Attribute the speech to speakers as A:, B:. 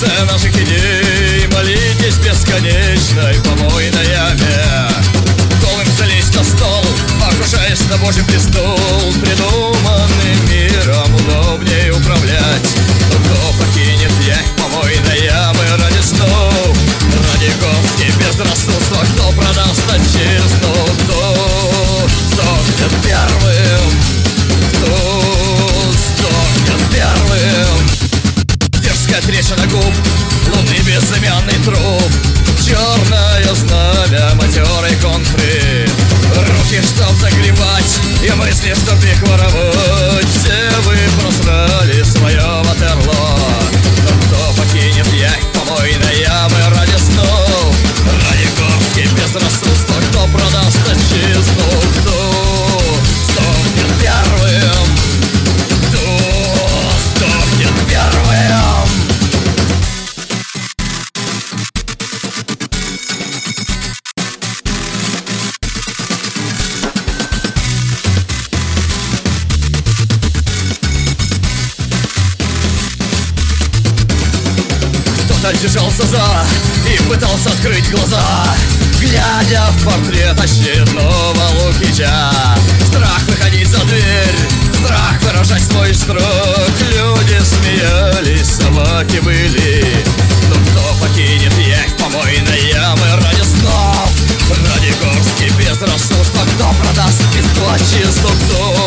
A: сердце наших идей. Молитесь бесконечной помойной яме. Голым залезть на стол, окружаясь на Божий престол. Придуманным миром удобнее управлять. Кто покинет явь помойной ямы ради снов? Ради горстки безрассудства, кто продаст отчизну? Кто Знамя матерой контры Руки, чтоб загребать, и мысли, чтоб их воровать. Все вы просрали свое ватерло Но кто покинет явь помойной ямы ради снов? Ради горстки безрассудства, кто продаст держался за и пытался открыть глаза Глядя в портрет очередного Лукича. Страх выходить за дверь, страх выражать свой строк. Люди смеялись, собаки были Но кто покинет их помойные ямы ради снов? Ради горстки без рассудства, кто продаст из плачи, кто